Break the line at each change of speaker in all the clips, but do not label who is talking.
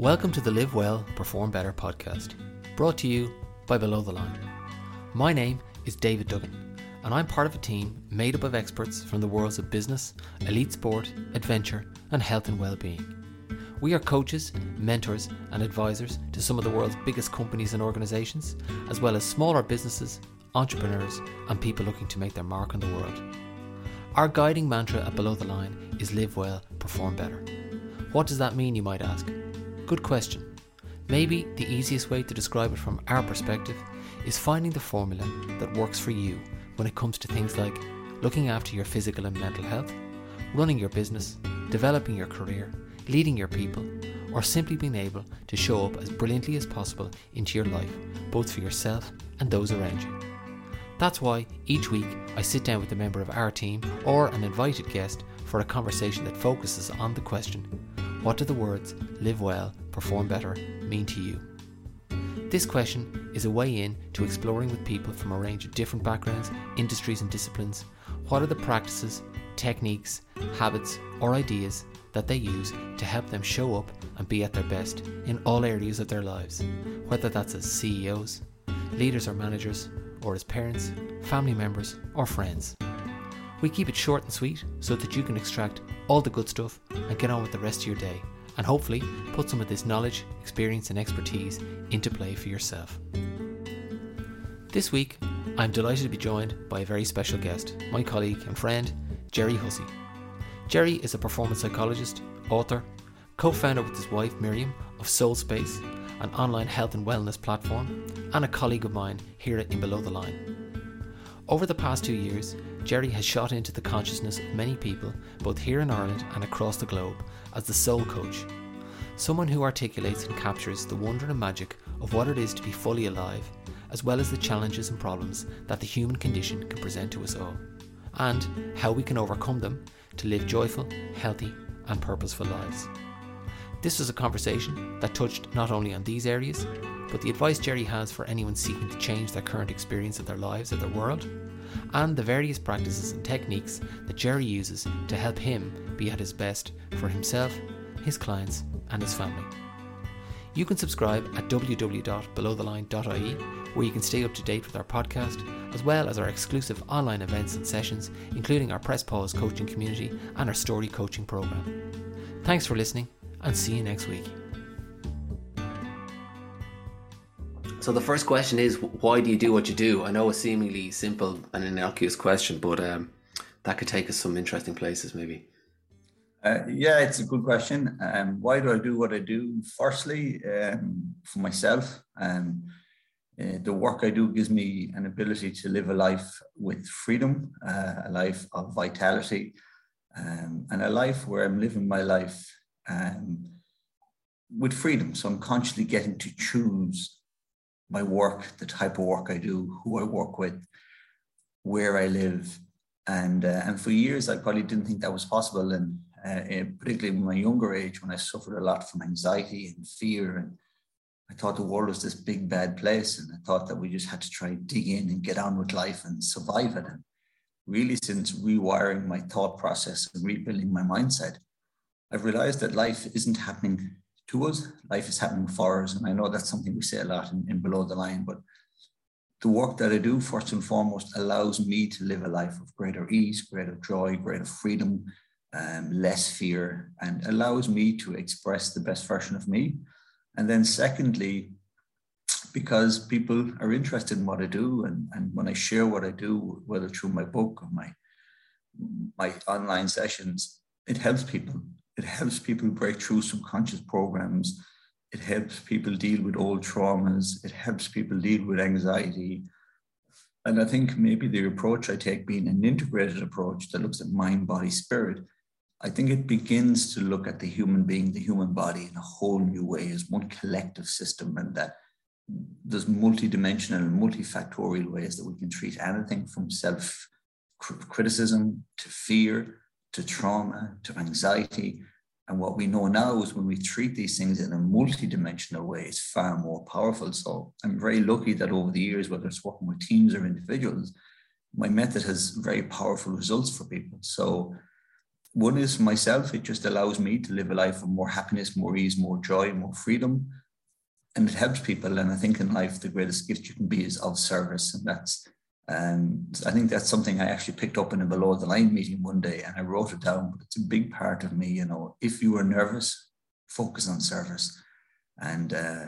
Welcome to the Live Well, Perform Better podcast, brought to you by Below the Line. My name is David Duggan, and I'm part of a team made up of experts from the worlds of business, elite sport, adventure, and health and well-being. We are coaches, mentors, and advisors to some of the world's biggest companies and organizations, as well as smaller businesses, entrepreneurs, and people looking to make their mark on the world. Our guiding mantra at Below the Line is live well, perform better. What does that mean, you might ask? Good question. Maybe the easiest way to describe it from our perspective is finding the formula that works for you when it comes to things like looking after your physical and mental health, running your business, developing your career, leading your people, or simply being able to show up as brilliantly as possible into your life, both for yourself and those around you. That's why each week I sit down with a member of our team or an invited guest for a conversation that focuses on the question what do the words live well, perform better mean to you? This question is a way in to exploring with people from a range of different backgrounds, industries, and disciplines what are the practices, techniques, habits, or ideas that they use to help them show up and be at their best in all areas of their lives, whether that's as CEOs, leaders or managers, or as parents, family members, or friends. We keep it short and sweet so that you can extract all the good stuff and get on with the rest of your day, and hopefully put some of this knowledge, experience, and expertise into play for yourself. This week, I'm delighted to be joined by a very special guest, my colleague and friend, Gerry Hussey. Gerry is a performance psychologist, author, co founder with his wife Miriam of Soul Space, an online health and wellness platform, and a colleague of mine here at in Below the Line. Over the past two years, Gerry has shot into the consciousness of many people, both here in Ireland and across the globe, as the soul coach. Someone who articulates and captures the wonder and magic of what it is to be fully alive, as well as the challenges and problems that the human condition can present to us all, and how we can overcome them to live joyful, healthy, and purposeful lives. This was a conversation that touched not only on these areas, but the advice Gerry has for anyone seeking to change their current experience of their lives or their world, and the various practices and techniques that Gerry uses to help him be at his best for himself, his clients, and his family. You can subscribe at www.belowtheline.ie, where you can stay up to date with our podcast, as well as our exclusive online events and sessions, including our Press Pause coaching community and our Story coaching program. Thanks for listening, and see you next week. So the first question is, why do you do what you do? I know a seemingly simple and innocuous question, but um, that could take us some interesting places, maybe.
Uh, yeah, it's a good question. Um, why do I do what I do? Firstly, um, for myself, um, uh, the work I do gives me an ability to live a life with freedom, uh, a life of vitality, um, and a life where I'm living my life um, with freedom. So I'm consciously getting to choose my work, the type of work I do, who I work with, where I live. And, uh, and for years, I probably didn't think that was possible. And uh, particularly in my younger age, when I suffered a lot from anxiety and fear, and I thought the world was this big bad place, and I thought that we just had to try dig in and get on with life and survive it. And really, since rewiring my thought process and rebuilding my mindset, I've realized that life isn't happening to us. Life is happening for us. And I know that's something we say a lot in, in Below the Line, but the work that I do, first and foremost, allows me to live a life of greater ease, greater joy, greater freedom, um, less fear, and allows me to express the best version of me. And then, secondly, because people are interested in what I do, and, and when I share what I do, whether through my book or my my online sessions, it helps people. It helps people break through subconscious programs. It helps people deal with old traumas. It helps people deal with anxiety. And I think maybe the approach I take, being an integrated approach that looks at mind, body, spirit, I think it begins to look at the human being, the human body in a whole new way as one collective system, and that there's multidimensional and multifactorial ways that we can treat anything from self criticism to fear to trauma, to anxiety. And what we know now is when we treat these things in a multidimensional way, it's far more powerful. So I'm very lucky that over the years, whether it's working with teams or individuals, my method has very powerful results for people. So one is myself, it just allows me to live a life of more happiness, more ease, more joy, more freedom. And it helps people. And I think in life, the greatest gift you can be is of service. And that's, um, I think that's something I actually picked up in a below the line meeting one day and I wrote it down. But it's a big part of me, you know, if you are nervous, focus on service. And uh,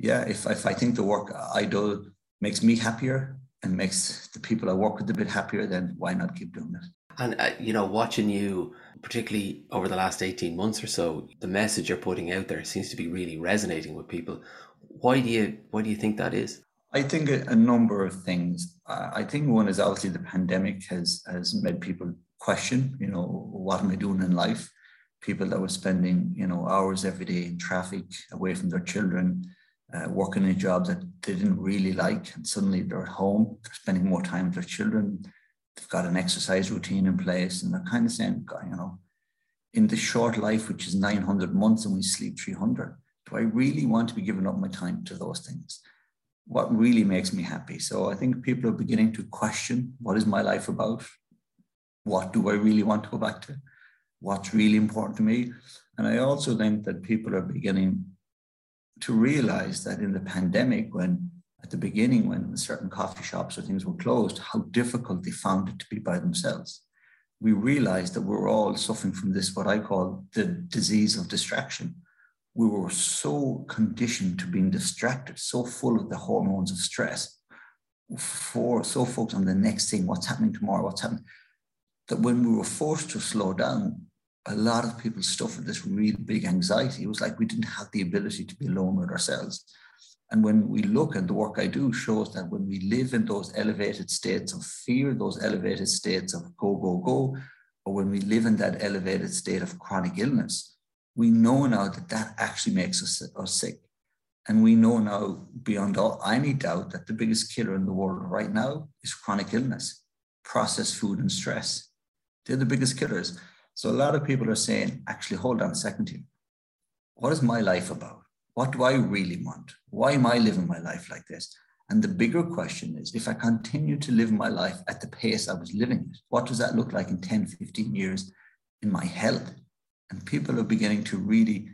yeah, if, if I think the work I do makes me happier and makes the people I work with a bit happier, then why not keep doing it?
And, uh, you know, watching you, particularly over the last 18 months or so, the message you're putting out there seems to be really resonating with people. Why do you, why do you think that is?
I think a, a number of things. Uh, I think one is obviously the pandemic has, has made people question, you know, what am I doing in life? People that were spending, you know, hours every day in traffic away from their children, uh, working in jobs that they didn't really like, and suddenly they're at home, they're spending more time with their children, they've got an exercise routine in place, and they're kind of saying, you know, in this short life, which is 900 months and we sleep 300, do I really want to be giving up my time to those things? What really makes me happy? So I think people are beginning to question what is my life about? What do I really want to go back to? What's really important to me? And I also think that people are beginning to realize that in the pandemic, when at the beginning, when certain coffee shops or things were closed, how difficult they found it to be by themselves. We realized that we're all suffering from this, what I call the disease of distraction. We were so conditioned to being distracted, so full of the hormones of stress, for so focused on the next thing, what's happening tomorrow, what's happening, that when we were forced to slow down, a lot of people suffered this real big anxiety. It was like we didn't have the ability to be alone with ourselves. And when we look and the work I do shows that when we live in those elevated states of fear, those elevated states of go, go, go, or when we live in that elevated state of chronic illness, we know now that that actually makes us, us sick. And we know now beyond all any doubt that the biggest killer in the world right now is chronic illness, processed food and stress. They're the biggest killers. So a lot of people are saying, actually, hold on a second here. What is my life about? What do I really want? Why am I living my life like this? And the bigger question is if I continue to live my life at the pace I was living it, what does that look like in 10, 15 years in my health? And people are beginning to really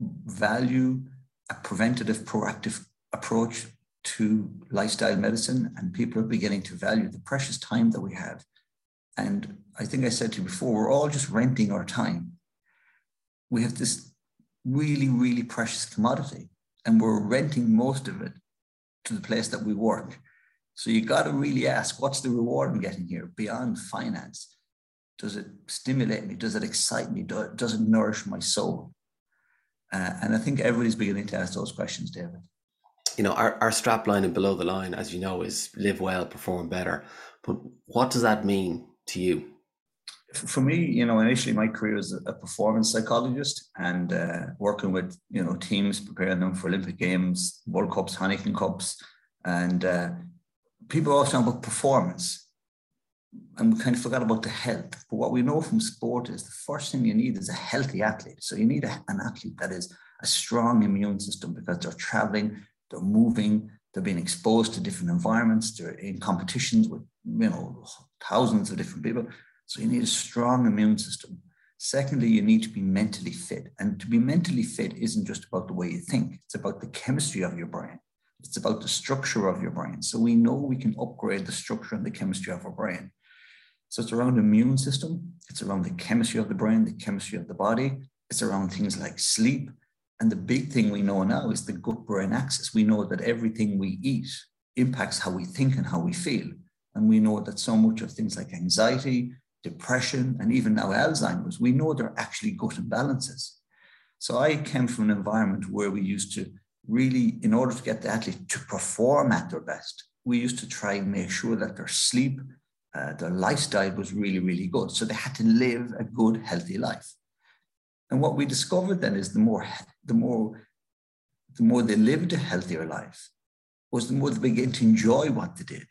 value a preventative, proactive approach to lifestyle medicine. And people are beginning to value the precious time that we have and I think I said to you before, we're all just renting our time. We have this really, really precious commodity, and we're renting most of it to the place that we work. So you got to really ask, what's the reward I'm getting here beyond finance? Does it stimulate me? Does it excite me? Does it nourish my soul? Uh, and I think everybody's beginning to ask those questions, David.
You know, our, our strap line and below the line, as you know, is live well, perform better. But what does that mean to you?
For me, you know, initially my career was a performance psychologist and uh, working with, you know, teams, preparing them for Olympic Games, World Cups, Heineken Cups. And uh, people always talk about performance and we kind of forgot about the health. But what we know from sport is the first thing you need is a healthy athlete. So you need a, an athlete that is a strong immune system because they're traveling, they're moving, they're being exposed to different environments, they're in competitions with, you know, thousands of different people. So you need a strong immune system. Secondly, you need to be mentally fit. And to be mentally fit isn't just about the way you think, it's about the chemistry of your brain. It's about the structure of your brain. So we know we can upgrade the structure and the chemistry of our brain. So it's around the immune system, it's around the chemistry of the brain, the chemistry of the body, it's around things like sleep. And the big thing we know now is the gut brain axis. We know that everything we eat impacts how we think and how we feel. And we know that so much of things like anxiety, depression, and even now Alzheimer's, we know they're actually gut imbalances. So I came from an environment where we used to really, in order to get the athlete to perform at their best, we used to try and make sure that their sleep, uh, their lifestyle was really, really good. So they had to live a good, healthy life. And what we discovered then is the more, the more, the more they lived a healthier life, was the more they began to enjoy what they did.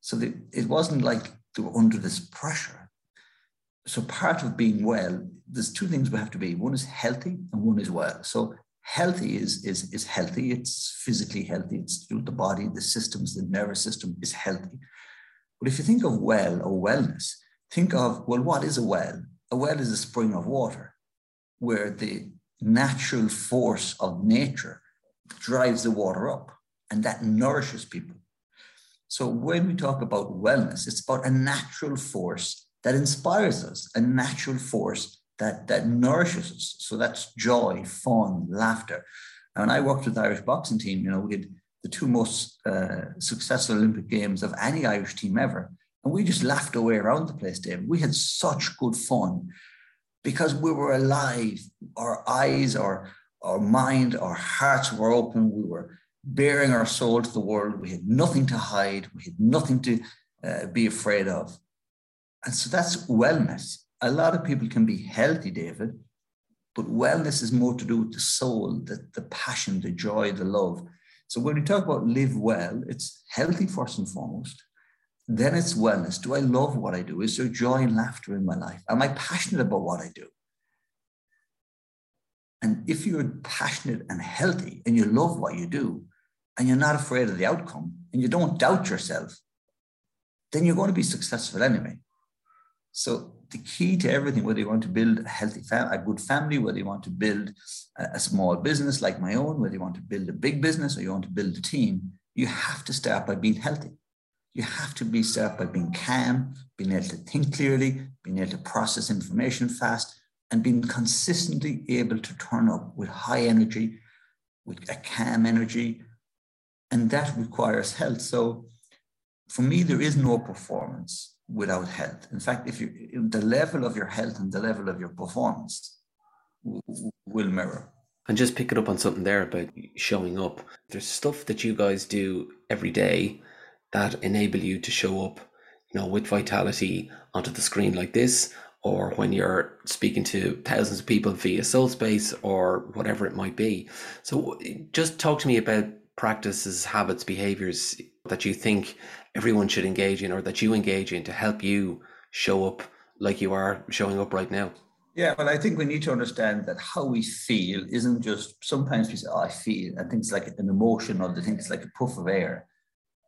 So that it wasn't like they were under this pressure. So part of being well, there's two things we have to be. One is healthy and one is well. So healthy is, is, is healthy. It's physically healthy. It's the body, the systems, the nervous system is healthy. But if you think of well or wellness, think of, well, what is a well? A well is a spring of water where the natural force of nature drives the water up and that nourishes people. So when we talk about wellness, it's about a natural force that inspires us, a natural force that, that nourishes us. So that's joy, fun, laughter. And when I worked with the Irish boxing team, you know, we had the two most uh, successful Olympic Games of any Irish team ever. And we just laughed away around the place, David. We had such good fun because we were alive. Our eyes, our, our mind, our hearts were open. We were baring our soul to the world. We had nothing to hide. We had nothing to uh, be afraid of. And so that's wellness. A lot of people can be healthy, David, but wellness is more to do with the soul, the, the passion, the joy, the love. So when we talk about live well, it's healthy first and foremost. Then it's wellness. Do I love what I do? Is there joy and laughter in my life? Am I passionate about what I do? And if you're passionate and healthy and you love what you do and you're not afraid of the outcome and you don't doubt yourself, then you're going to be successful anyway. So the key to everything, whether you want to build a healthy, fam- a good family, whether you want to build a, a small business like my own, whether you want to build a big business or you want to build a team, you have to start by being healthy. You have to be start by being calm, being able to think clearly, being able to process information fast, and being consistently able to turn up with high energy, with a calm energy, and that requires health. So, for me, there is no performance without health. In fact, if you the level of your health and the level of your performance will mirror.
And just pick it up on something there about showing up. There's stuff that you guys do every day that enable you to show up, you know, with vitality onto the screen like this, or when you're speaking to thousands of people via Soul Space or whatever it might be. So just talk to me about practices, habits, behaviors that you think everyone should engage in or that you engage in to help you show up like you are showing up right now?
Yeah, well, I think we need to understand that how we feel isn't just sometimes we say, oh, I feel. I think it's like an emotion or I think it's like a puff of air.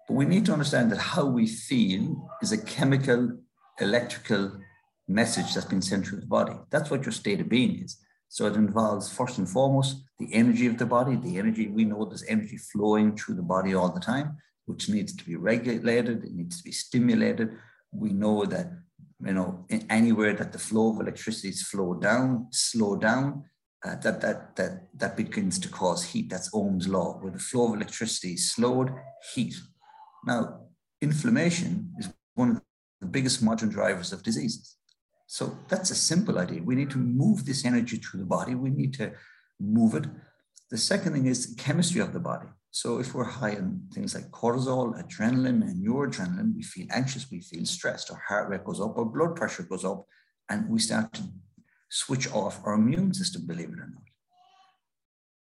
But we need to understand that how we feel is a chemical, electrical message that's been sent through the body. That's what your state of being is. So it involves first and foremost the energy of the body. The energy, we know there's energy flowing through the body all the time which needs to be regulated, it needs to be stimulated. We know that, you know, anywhere that the flow of electricity is flow down, slow down, uh, that, that, that, that begins to cause heat. That's Ohm's law, where the flow of electricity is slowed, heat. Now, inflammation is one of the biggest modern drivers of diseases. So that's a simple idea. We need to move this energy through the body. We need to move it. The second thing is the chemistry of the body. So if we're high in things like cortisol, adrenaline, and noradrenaline, we feel anxious, we feel stressed, our heart rate goes up, our blood pressure goes up, and we start to switch off our immune system, believe it or not.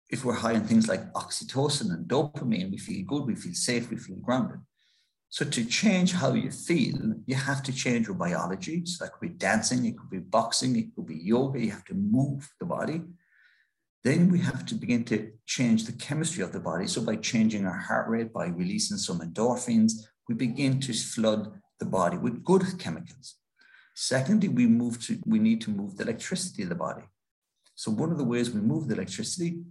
If we're high in things like oxytocin and dopamine, we feel good, we feel safe, we feel grounded. So to change how you feel, you have to change your biology. So that could be dancing, it could be boxing, it could be yoga. You have to move the body. Then we have to begin to change the chemistry of the body. So by changing our heart rate, by releasing some endorphins, we begin to flood the body with good chemicals. Secondly, we move to we need to move the electricity of the body. So one of the ways we move the electricity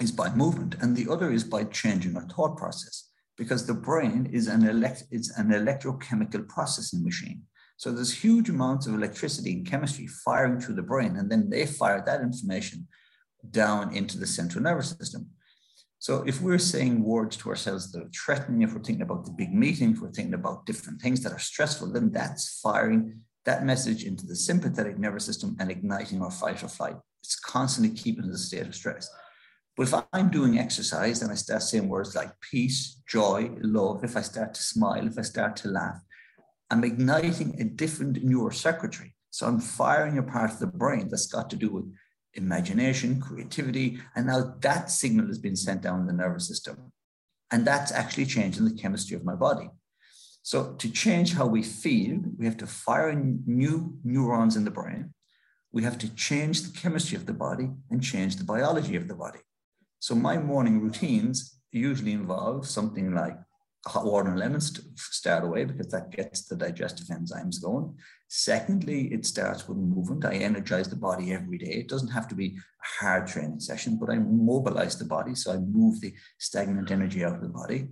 is by movement, and the other is by changing our thought process, because the brain is an elect it's an electrochemical processing machine. So there's huge amounts of electricity and chemistry firing through the brain, and then they fire that information down into the central nervous system. So if we're saying words to ourselves that are threatening, if we're thinking about the big meeting, if we're thinking about different things that are stressful, then that's firing that message into the sympathetic nervous system and igniting our fight or flight. It's constantly keeping us in a state of stress. But if I'm doing exercise and I start saying words like peace, joy, love, if I start to smile, if I start to laugh, I'm igniting a different neurocircuitry. So I'm firing a part of the brain that's got to do with imagination, creativity, and now that signal has been sent down the nervous system. And that's actually changing the chemistry of my body. So to change how we feel, we have to fire new neurons in the brain. We have to change the chemistry of the body and change the biology of the body. So my morning routines usually involve something like hot water and lemons to start away because that gets the digestive enzymes going. Secondly, it starts with movement. I energize the body every day. It doesn't have to be a hard training session, but I mobilize the body. So I move the stagnant energy out of the body.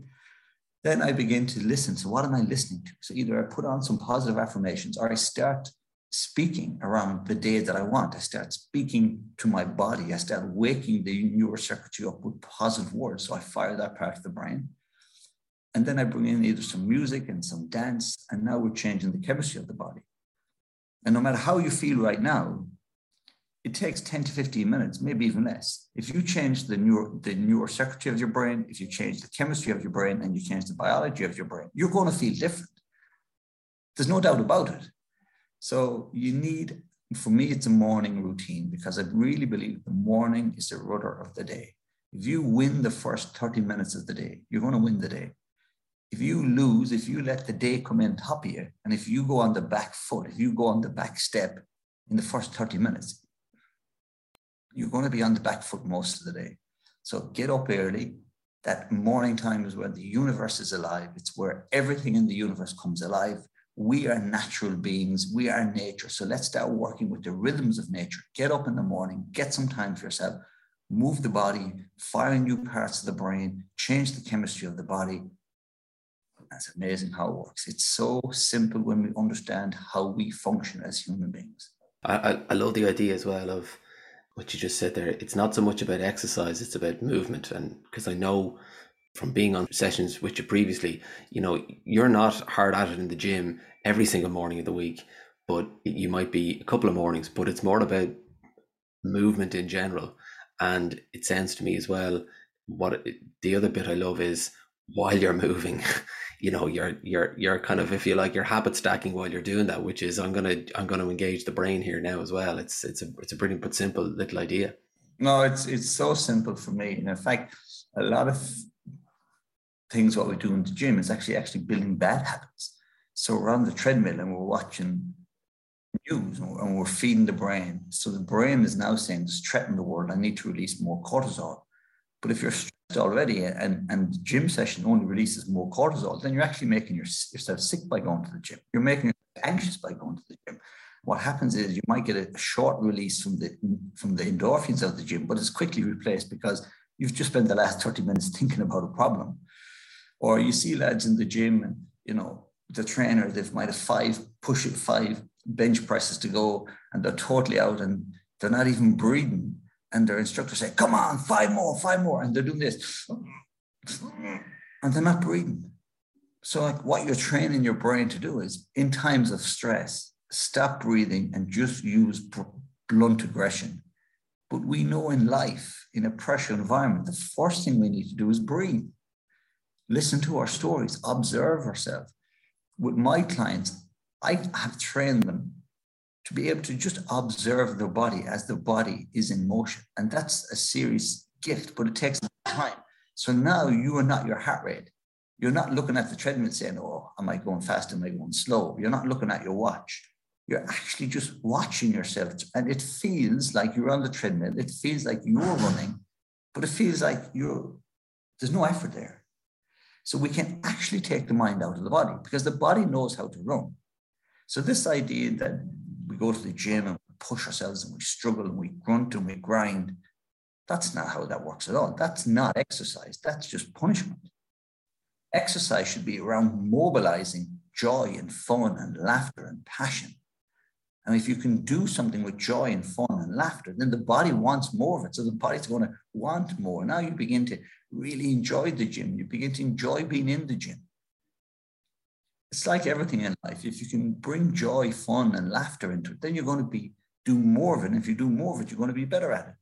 Then I begin to listen. So, what am I listening to? So, either I put on some positive affirmations or I start speaking around the day that I want. I start speaking to my body. I start waking the neurocircuitry up with positive words. So, I fire that part of the brain. And then I bring in either some music and some dance, and now we're changing the chemistry of the body. And no matter how you feel right now, it takes 10 to 15 minutes, maybe even less. If you change the neuro, the neurocircuitry of your brain, if you change the chemistry of your brain and you change the biology of your brain, you're going to feel different. There's no doubt about it. So you need, for me, it's a morning routine because I really believe the morning is the rudder of the day. If you win the first 30 minutes of the day, you're going to win the day if you lose, if you let the day come in top of you, and if you go on the back foot, if you go on the back step in the first 30 minutes, you're going to be on the back foot most of the day. So get up early. That morning time is where the universe is alive. It's where everything in the universe comes alive. We are natural beings. We are nature. So let's start working with the rhythms of nature. Get up in the morning, get some time for yourself, move the body, fire new parts of the brain, change the chemistry of the body, it's amazing how it works. It's so simple when we understand how we function as human beings.
I, I love the idea as well of what you just said there. It's not so much about exercise, it's about movement. And because I know from being on sessions with you previously, you know, you're not hard at it in the gym every single morning of the week, but you might be a couple of mornings, but it's more about movement in general. And it sounds to me as well, what the other bit I love is while you're moving, you know you're you're you're kind of if you like you're habit stacking while you're doing that which is i'm gonna i'm gonna engage the brain here now as well. It's it's a it's a pretty but simple little idea.
No it's it's so simple for me. And in fact a lot of things what we do in the gym is actually actually building bad habits. So we're on the treadmill and we're watching news and we're feeding the brain. So the brain is now saying this threat the world. I need to release more cortisol. But if you're already and, and the gym session only releases more cortisol, then you're actually making your, yourself sick by going to the gym. You're making anxious by going to the gym. What happens is you might get a short release from the from the endorphins of the gym, but it's quickly replaced because you've just spent the last 30 minutes thinking about a problem. Or you see lads in the gym and you know the trainer, they've might have five push it five bench presses to go and they're totally out and they're not even breathing and their instructor say, come on, five more, five more. And they're doing this. And they're not breathing. So, like what you're training your brain to do is in times of stress, stop breathing and just use blunt aggression. But we know in life, in a pressure environment, the first thing we need to do is breathe. Listen to our stories, observe ourselves. With my clients, I have trained them to be able to just observe the body as the body is in motion. And that's a serious gift, but it takes time. So now you are not your heart rate. You're not looking at the treadmill saying, oh, am I going fast? Am I going slow? You're not looking at your watch. You're actually just watching yourself. And it feels like you're on the treadmill. It feels like you're running, but it feels like you're, there's no effort there. So we can actually take the mind out of the body because the body knows how to run. So this idea that we go to the gym and push ourselves and we struggle and we grunt and we grind. That's not how that works at all. That's not exercise. That's just punishment. Exercise should be around mobilizing joy and fun and laughter and passion. And if you can do something with joy and fun and laughter, then the body wants more of it. So the body's going to want more. Now you begin to really enjoy the gym. You begin to enjoy being in the gym it's like everything in life. If you can bring joy, fun, and laughter into it, then you're going to be do more of it. And if you do more of it, you're going to be better at it.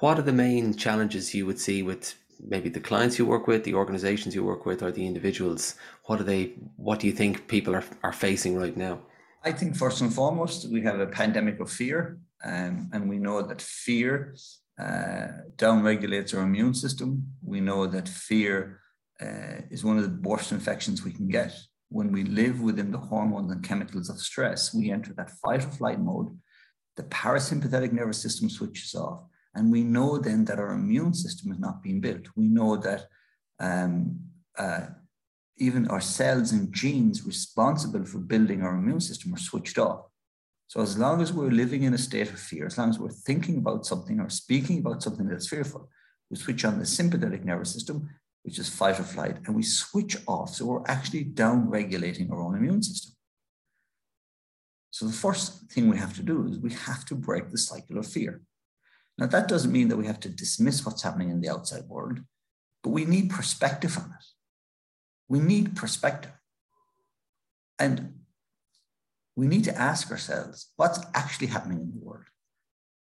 What are the main challenges you would see with maybe the clients you work with, the organizations you work with, or the individuals? What are they? What do you think people are, are facing right now?
I think first and foremost, we have a pandemic of fear, um, and we know that fear uh, downregulates our immune system. We know that fear uh, is one of the worst infections we can get. When we live within the hormones and chemicals of stress, we enter that fight or flight mode. The parasympathetic nervous system switches off, And we know then that our immune system is not being built. We know that um, uh, even our cells and genes responsible for building our immune system are switched off. So as long as we're living in a state of fear, as long as we're thinking about something or speaking about something that's fearful, we switch on the sympathetic nervous system, which is fight or flight, and we switch off. So we're actually down regulating our own immune system. So the first thing we have to do is we have to break the cycle of fear. Now, that doesn't mean that we have to dismiss what's happening in the outside world, but we need perspective on it. We need perspective. And we need to ask ourselves what's actually happening in the world.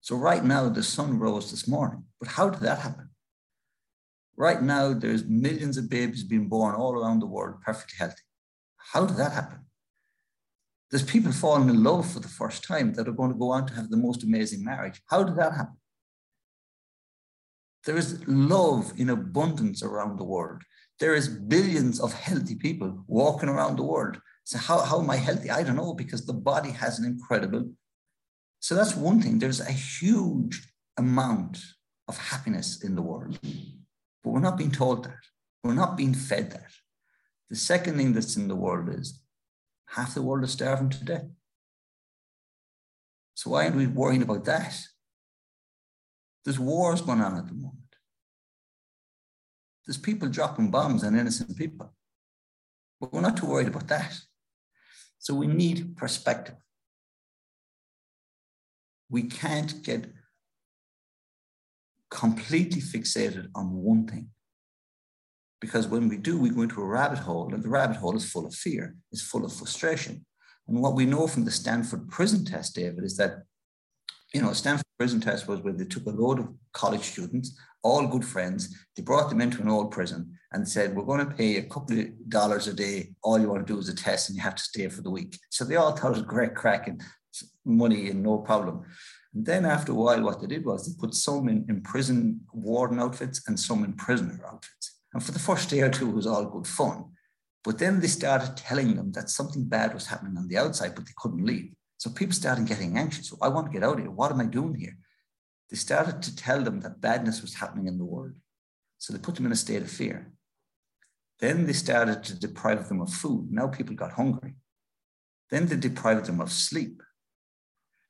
So, right now, the sun rose this morning, but how did that happen? Right now, there's millions of babies being born all around the world, perfectly healthy. How did that happen? There's people falling in love for the first time that are going to go on to have the most amazing marriage. How did that happen? There is love in abundance around the world. There is billions of healthy people walking around the world. So how, how am I healthy? I don't know, because the body has an incredible. So that's one thing. There's a huge amount of happiness in the world, but we're not being told that. We're not being fed that. The second thing that's in the world is half the world is starving to death. So why aren't we worrying about that? There's wars going on at the moment. There's people dropping bombs on innocent people. But we're not too worried about that. So we need perspective. We can't get completely fixated on one thing. Because when we do, we go into a rabbit hole, and the rabbit hole is full of fear, it's full of frustration. And what we know from the Stanford prison test, David, is that you know, Stanford prison test was where they took a load of college students, all good friends, they brought them into an old prison and said, We're going to pay a couple of dollars a day. All you want to do is a test and you have to stay for the week. So they all thought it was great crack and money and no problem. And then after a while, what they did was they put some in, in prison warden outfits and some in prisoner outfits. And for the first day or two, it was all good fun. But then they started telling them that something bad was happening on the outside, but they couldn't leave. So people started getting anxious. I want to get out of here. What am I doing here? They started to tell them that badness was happening in the world. So they put them in a state of fear. Then they started to deprive them of food. Now people got hungry. Then they deprived them of sleep.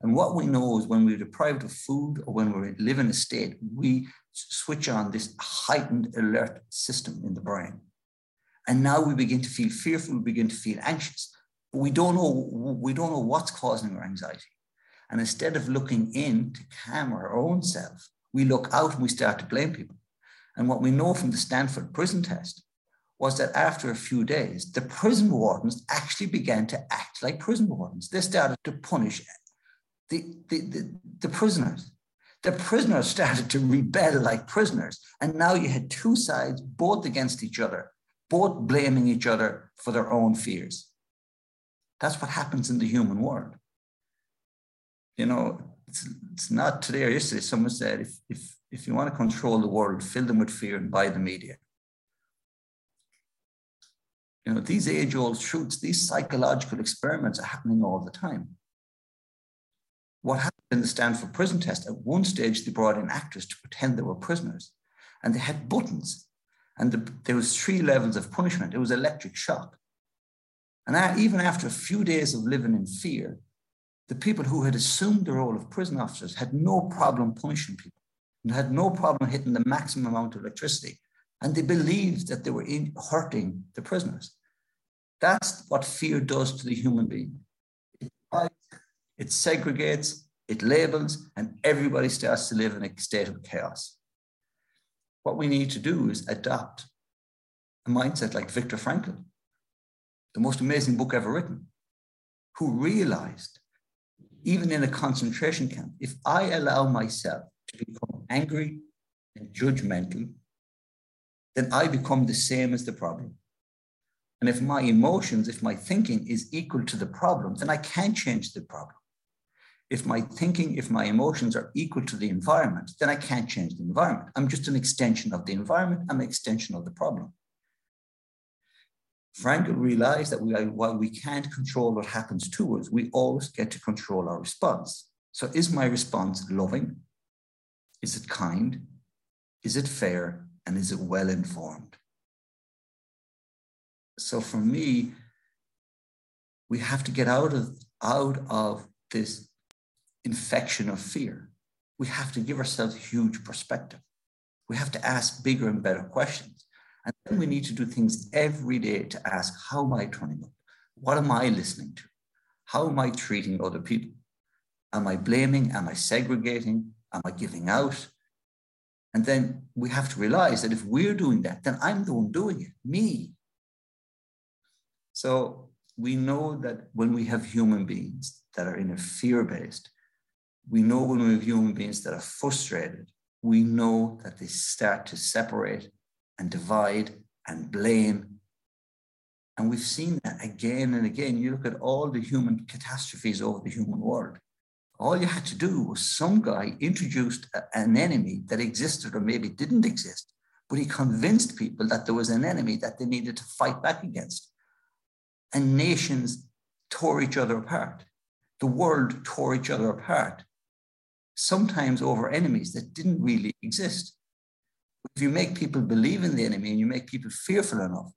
And what we know is when we're deprived of food or when we live in a state, we switch on this heightened alert system in the brain. And now we begin to feel fearful, we begin to feel anxious we don't know we don't know what's causing our anxiety. And instead of looking in to calm our own self, we look out and we start to blame people. And what we know from the Stanford prison test was that after a few days, the prison wardens actually began to act like prison wardens. They started to punish the, the, the, prisoners. The prisoners started to rebel like prisoners. And now you had two sides, both against each other, both blaming each other for their own fears. That's what happens in the human world. You know, it's, it's not today or yesterday. Someone said, if, if, if you want to control the world, fill them with fear and buy the media. You know, these age old truths, these psychological experiments are happening all the time. What happened in the Stanford prison test, at one stage, they brought in actors to pretend they were prisoners and they had buttons. And the, there was three levels of punishment. It was electric shock. And even after a few days of living in fear, the people who had assumed the role of prison officers had no problem punishing people and had no problem hitting the maximum amount of electricity. And they believed that they were in, hurting the prisoners. That's what fear does to the human being. It, it segregates, it labels, and everybody starts to live in a state of chaos. What we need to do is adopt a mindset like Viktor Frankl, the most amazing book ever written, who realized, even in a concentration camp, if I allow myself to become angry and judgmental, then I become the same as the problem. And if my emotions, if my thinking is equal to the problem, then I can't change the problem. If my thinking, if my emotions are equal to the environment, then I can't change the environment. I'm just an extension of the environment, I'm an extension of the problem. Frankl realized that we, while we can't control what happens to us, we always get to control our response. So is my response loving? Is it kind? Is it fair? And is it well informed? So for me, we have to get out of out of this infection of fear. We have to give ourselves a huge perspective. We have to ask bigger and better questions. And then we need to do things every day to ask, how am I turning up? What am I listening to? How am I treating other people? Am I blaming? Am I segregating? Am I giving out? And then we have to realize that if we're doing that, then I'm the one doing it, me. So we know that when we have human beings that are in a fear based, we know when we have human beings that are frustrated, we know that they start to separate and divide and blame. And we've seen that again and again. You look at all the human catastrophes over the human world. All you had to do was some guy introduced a, an enemy that existed or maybe didn't exist, but he convinced people that there was an enemy that they needed to fight back against. And nations tore each other apart. The world tore each other apart sometimes over enemies that didn't really exist. If you make people believe in the enemy and you make people fearful enough,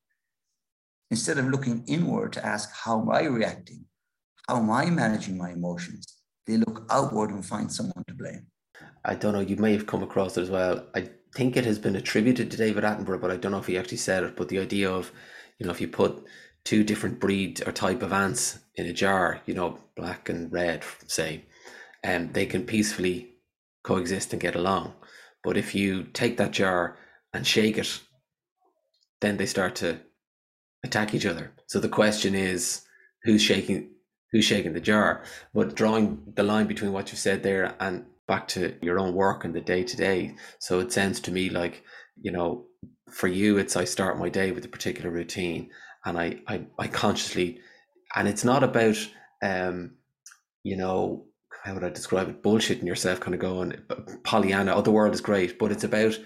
instead of looking inward to ask, how am I reacting? How am I managing my emotions? They look outward and find someone to blame.
I don't know, you may have come across it as well. I think it has been attributed to David Attenborough, but I don't know if he actually said it. But the idea of, you know, if you put two different breed or type of ants in a jar, you know, black and red, say, um, they can peacefully coexist and get along. But if you take that jar and shake it, then they start to attack each other. So the question is, who's shaking who's shaking the jar? But drawing the line between what you said there and back to your own work and the day to day. So it sounds to me like, you know, for you it's I start my day with a particular routine and I I, I consciously and it's not about um, you know, how would I describe it? Bullshitting yourself, kind of going Pollyanna. Oh, the world is great, but it's about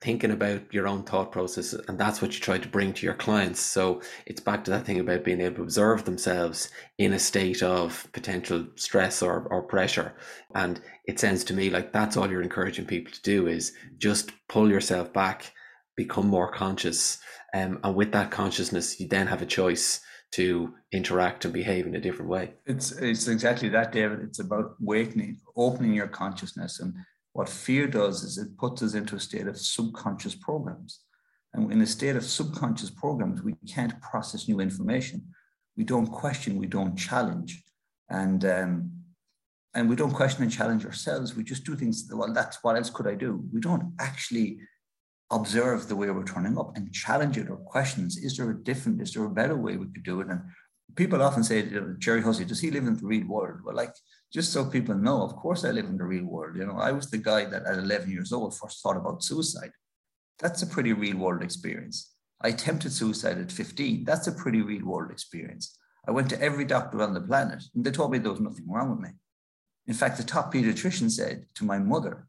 thinking about your own thought process, and that's what you try to bring to your clients. So it's back to that thing about being able to observe themselves in a state of potential stress or, or pressure. And it sounds to me like that's all you're encouraging people to do is just pull yourself back, become more conscious, um, and with that consciousness, you then have a choice to interact and behave in a different way.
It's it's exactly that, David. It's about awakening, opening your consciousness. And what fear does is it puts us into a state of subconscious programs. And in a state of subconscious programs, we can't process new information. We don't question, we don't challenge. And um, and we don't question and challenge ourselves. We just do things. Well, that's what else could I do? We don't actually observe the way we're turning up and challenge it or questions. Is there a different, is there a better way we could do it? And people often say, Gerry Hussey, does he live in the real world? Well, like, just so people know, of course I live in the real world. You know, I was the guy that at 11 years old first thought about suicide. That's a pretty real world experience. I attempted suicide at 15. That's a pretty real world experience. I went to every doctor on the planet and they told me there was nothing wrong with me. In fact, the top pediatrician said to my mother,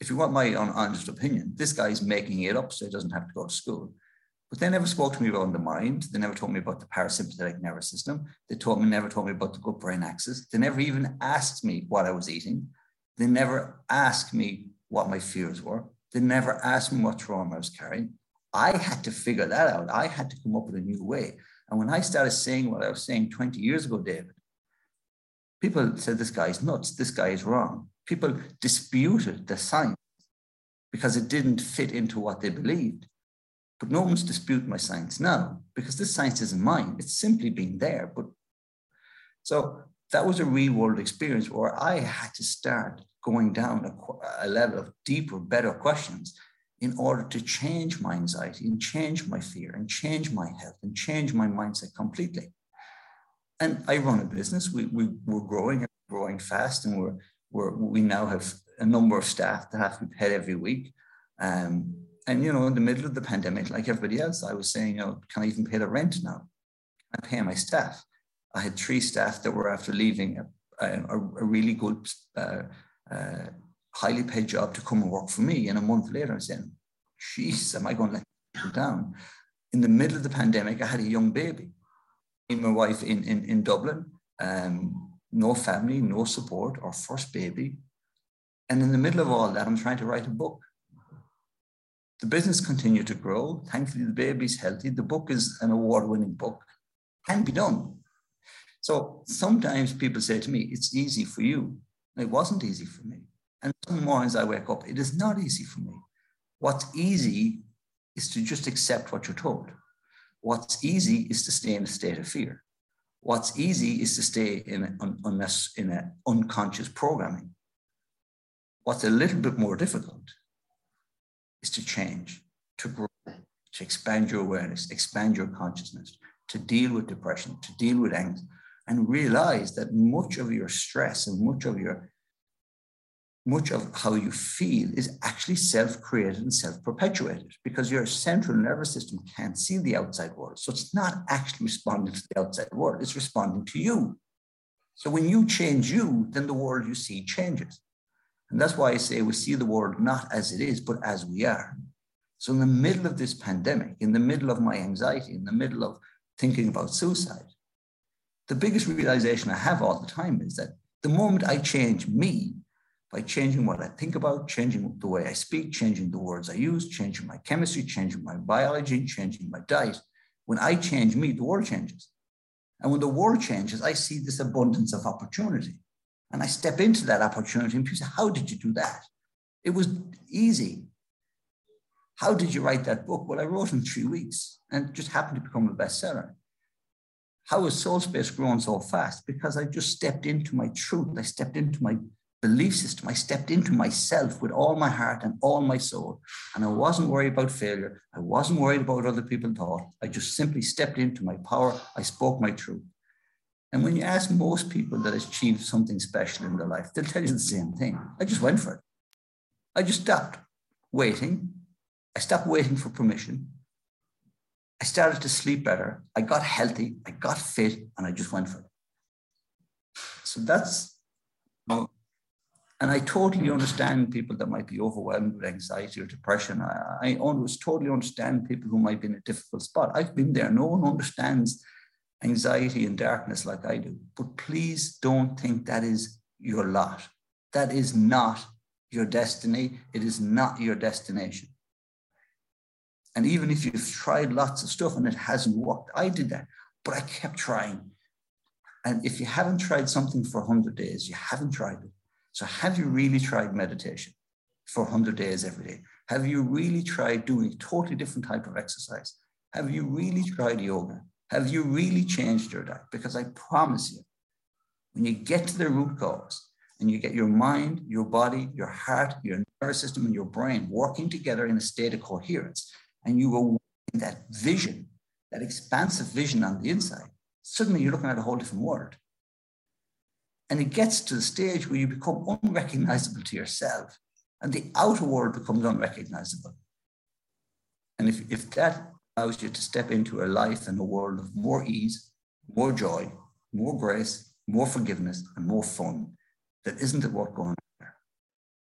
if you want my honest opinion, this guy's making it up so he doesn't have to go to school. But they never spoke to me about the mind. They never told me about the parasympathetic nervous system. They told me, never told me about the gut brain axis. They never even asked me what I was eating. They never asked me what my fears were. They never asked me what trauma I was carrying. I had to figure that out. I had to come up with a new way. And when I started saying what I was saying 20 years ago, David, people said, This guy's nuts. This guy is wrong people disputed the science because it didn't fit into what they believed. But no one's disputing my science now because this science isn't mine. It's simply been there. But so that was a real world experience where I had to start going down a, a level of deeper, better questions in order to change my anxiety and change my fear and change my health and change my mindset completely. And I run a business. We, we, we're growing, growing fast, and we're we're, we now have a number of staff that have to be paid every week. Um, and, you know, in the middle of the pandemic, like everybody else, I was saying, know, can I even pay the rent now? Can I pay my staff? I had three staff that were after leaving a, a, a really good, uh, uh, highly paid job to come and work for me. And a month later, I said, "Jeez, am I going to let people down? In the middle of the pandemic, I had a young baby. Me and my wife in, in, in Dublin. Um, no family, no support, our first baby. And in the middle of all that, I'm trying to write a book. The business continued to grow. Thankfully, the baby's healthy. The book is an award winning book. Can be done. So sometimes people say to me, It's easy for you. It wasn't easy for me. And some mornings I wake up, it is not easy for me. What's easy is to just accept what you're told. What's easy is to stay in a state of fear. What's easy is to stay in an in a unconscious programming. What's a little bit more difficult is to change, to grow, to expand your awareness, expand your consciousness, to deal with depression, to deal with anxiety, and realize that much of your stress and much of your much of how you feel is actually self-created and self-perpetuated because your central nervous system can't see the outside world. So it's not actually responding to the outside world, it's responding to you. So when you change you, then the world you see changes. And that's why I say we see the world not as it is, but as we are. So in the middle of this pandemic, in the middle of my anxiety, in the middle of thinking about suicide, the biggest realization I have all the time is that the moment I change me by changing what I think about, changing the way I speak, changing the words I use, changing my chemistry, changing my biology, changing my diet, when I change me, the world changes. And when the world changes, I see this abundance of opportunity. And I step into that opportunity and people say, How did you do that? It was easy. How did you write that book? Well, I wrote in three weeks and just happened to become a bestseller. How has Soul Space grown so fast? Because I just stepped into my truth. I stepped into my belief system. I stepped into myself with all my heart and all my soul. And I wasn't worried about failure. I wasn't worried about what other people thought. I just simply stepped into my power. I spoke my truth. And when you ask most people that achieved something special in their life, they'll tell you the same thing. I just went for it. I just stopped waiting. I stopped waiting for permission. I started to sleep better. I got healthy. I got fit, and I just went for it. So that's, and I totally hmm. understand people that might be overwhelmed with anxiety or depression. I, I always totally understand people who might be in a difficult spot. I've been there. No one understands anxiety and darkness like I do. But please don't think that is your lot. That is not your destiny. It is not your destination. And even if you've tried lots of stuff and it hasn't worked, I did that, but I kept trying. And if you haven't tried something for 100 days, you haven't tried it. So, have you really tried meditation for 100 days every day? Have you really tried doing a totally different type of exercise? Have you really tried yoga? Have you really changed your diet? Because I promise you, when you get to the root cause and you get your mind, your body, your heart, your nervous system, and your brain working together in a state of coherence, and you awaken that vision, that expansive vision on the inside, suddenly you're looking at a whole different world. And it gets to the stage where you become unrecognizable to yourself, and the outer world becomes unrecognizable. And if, if that allows you to step into a life and a world of more ease, more joy, more grace, more forgiveness, and more fun, that isn't it worth going there.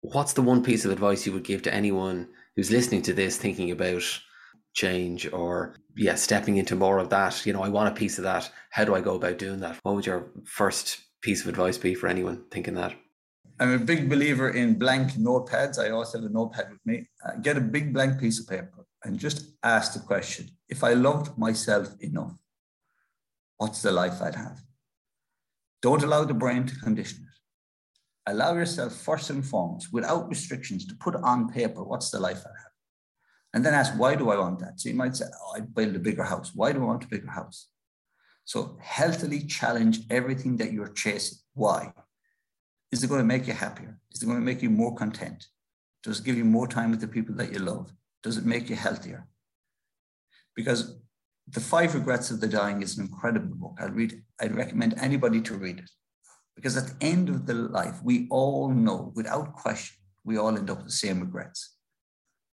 What's the one piece of advice you would give to anyone who's listening to this thinking about change or yeah stepping into more of that you know i want a piece of that how do i go about doing that what would your first piece of advice be for anyone thinking that
i'm a big believer in blank notepads i always have a notepad with me uh, get a big blank piece of paper and just ask the question if i loved myself enough what's the life i'd have don't allow the brain to condition it allow yourself first and foremost without restrictions to put on paper what's the life i have and then ask, why do I want that? So you might say, oh, I'd build a bigger house. Why do I want a bigger house? So healthily challenge everything that you're chasing. Why? Is it going to make you happier? Is it going to make you more content? Does it give you more time with the people that you love? Does it make you healthier? Because The Five Regrets of the Dying is an incredible book. I'd read, I'd recommend anybody to read it. Because at the end of the life, we all know without question, we all end up with the same regrets.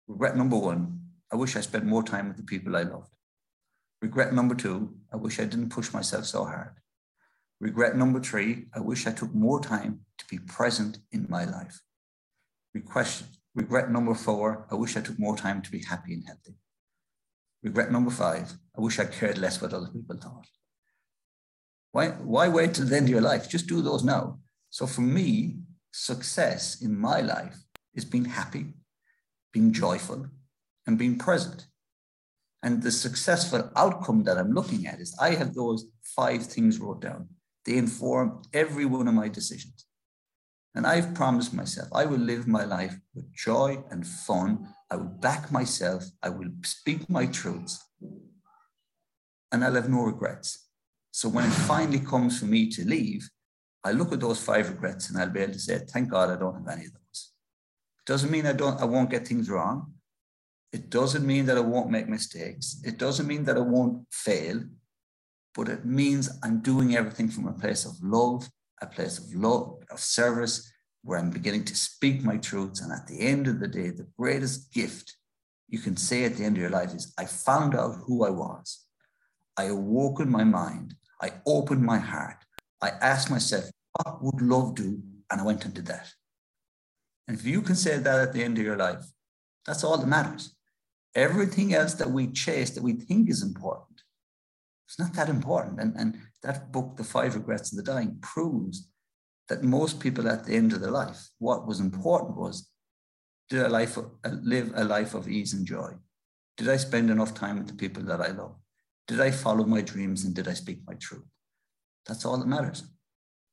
Regret number one, I wish I spent more time with the people I loved. Regret number two, I wish I didn't push myself so hard. Regret number three, I wish I took more time to be present in my life. regret number four, I wish I took more time to be happy and healthy. Regret number five, I wish I cared less what other people thought. Why, why wait till the end of your life? Just do those now. So for me, success in my life is being happy, being joyful, and being present. And the successful outcome that I'm looking at is I have those five things wrote down. They inform every one of my decisions. And I've promised myself I will live my life with joy and fun. I will back myself. I will speak my truths. And I'll have no regrets. So when it finally comes for me to leave, I look at those five regrets and I'll be able to say, thank God I don't have any of those. Doesn't mean I don't I won't get things wrong. It doesn't mean that I won't make mistakes. It doesn't mean that I won't fail, but it means I'm doing everything from a place of love, a place of love, of service, where I'm beginning to speak my truths. And at the end of the day, the greatest gift you can say at the end of your life is I found out who I was. I awoke in my mind. I opened my heart. I asked myself, what would love do? And I went and did that. And if you can say that at the end of your life, that's all that matters. Everything else that we chase that we think is important, it's not that important. And, and that book, The Five Regrets of the Dying, proves that most people at the end of their life, what was important was did I life, uh, live a life of ease and joy? Did I spend enough time with the people that I love? Did I follow my dreams and did I speak my truth? That's all that matters.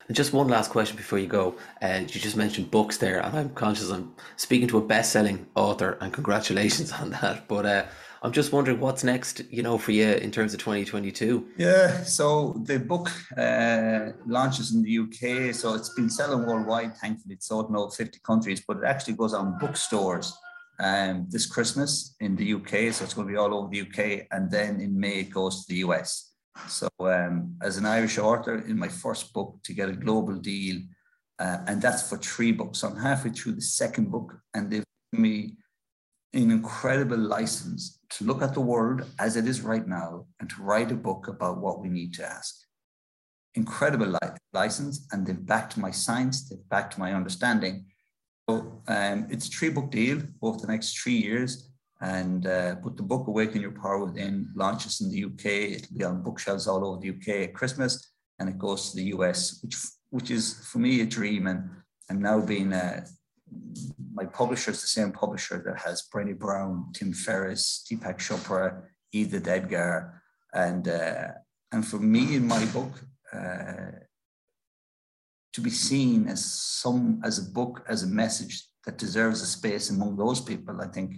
And just one last question before you go. Uh, you just mentioned books there, and I'm conscious I'm speaking to a best-selling author, and congratulations on that. But uh, I'm just wondering what's next, you know, for you in terms of 2022.
Yeah, so the book uh, launches in the UK, so it's been selling worldwide. Thankfully, it's sold in over 50 countries, but it actually goes on bookstores um, this Christmas in the UK, so it's going to be all over the UK, and then in May it goes to the US. So, um, as an Irish author, in my first book, to get a global deal, uh, and that's for three books. I'm halfway through the second book, and they've given me an incredible license to look at the world as it is right now and to write a book about what we need to ask. Incredible li- license, and they've backed my science, they've backed my understanding. So um, it's a three book deal over the next three years and uh, put the book Awaken Your Power Within launches in the UK. It'll be on bookshelves all over the UK at Christmas, and it goes to the US, which which is for me a dream. And I'm now being uh, my publisher is the same publisher that has Brené Brown, Tim Ferriss, Deepak Chopra, Edith Eger, and uh, and for me in my book. Uh, to be seen as some as a book as a message that deserves a space among those people, I think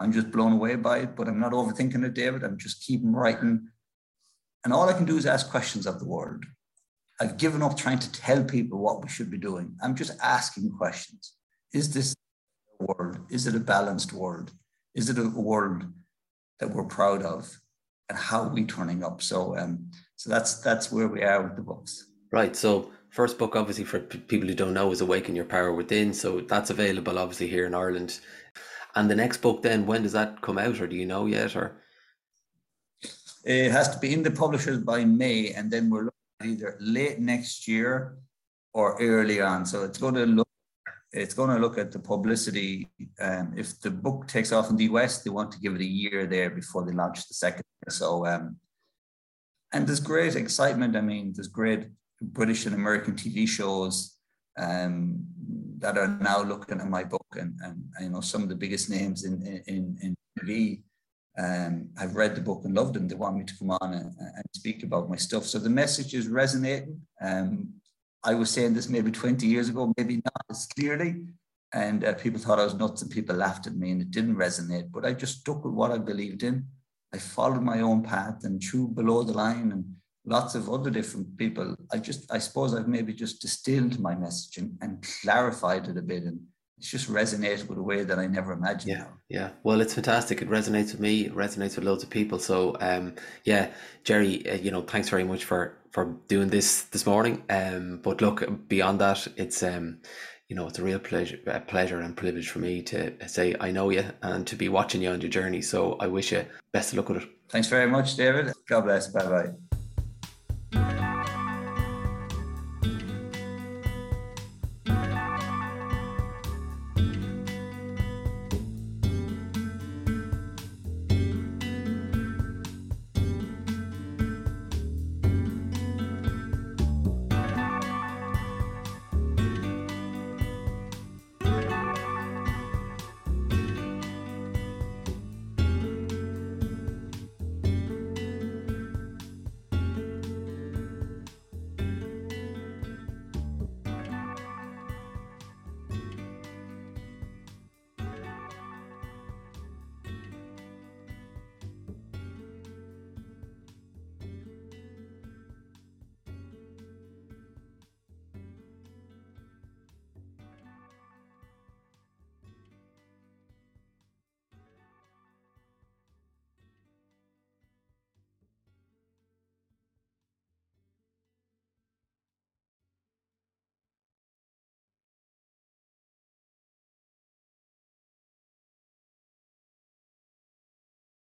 I'm just blown away by it, but I'm not overthinking it, David. I'm just keeping writing. And all I can do is ask questions of the world. I've given up trying to tell people what we should be doing. I'm just asking questions. Is this a world? Is it a balanced world? Is it a world that we're proud of? And how are we turning up? So um, so that's that's where we are with the books.
Right. So first book, obviously, for people who don't know, is Awaken Your Power Within. So that's available, obviously, here in Ireland. And the next book, then, when does that come out, or do you know yet? Or
it has to be in the publishers by May, and then we're looking at either late next year or early on. So it's going to look it's going to look at the publicity. Um, if the book takes off in the US, they want to give it a year there before they launch the second. So, um, and there's great excitement. I mean, there's great British and American TV shows um, that are now looking at my book, and, and you know some of the biggest names in in in TV um, have read the book and loved them. They want me to come on and, and speak about my stuff. So the message is resonating. Um, I was saying this maybe 20 years ago, maybe not as clearly. And uh, people thought I was nuts and people laughed at me and it didn't resonate. But I just stuck with what I believed in. I followed my own path and through below the line and lots of other different people. I just, I suppose I've maybe just distilled my message and, and clarified it a bit. And it's just resonated with a way that I never imagined.
Yeah, yeah. Well, it's fantastic. It resonates with me. It resonates with loads of people. So, um, yeah, Gerry, uh, you know, thanks very much for for doing this this morning. Um, but look, beyond that, it's um, you know, it's a real pleasure, uh, pleasure and privilege for me to say I know you and to be watching you on your journey. So I wish you best of luck with it.
Thanks very much, David. God bless. Bye bye.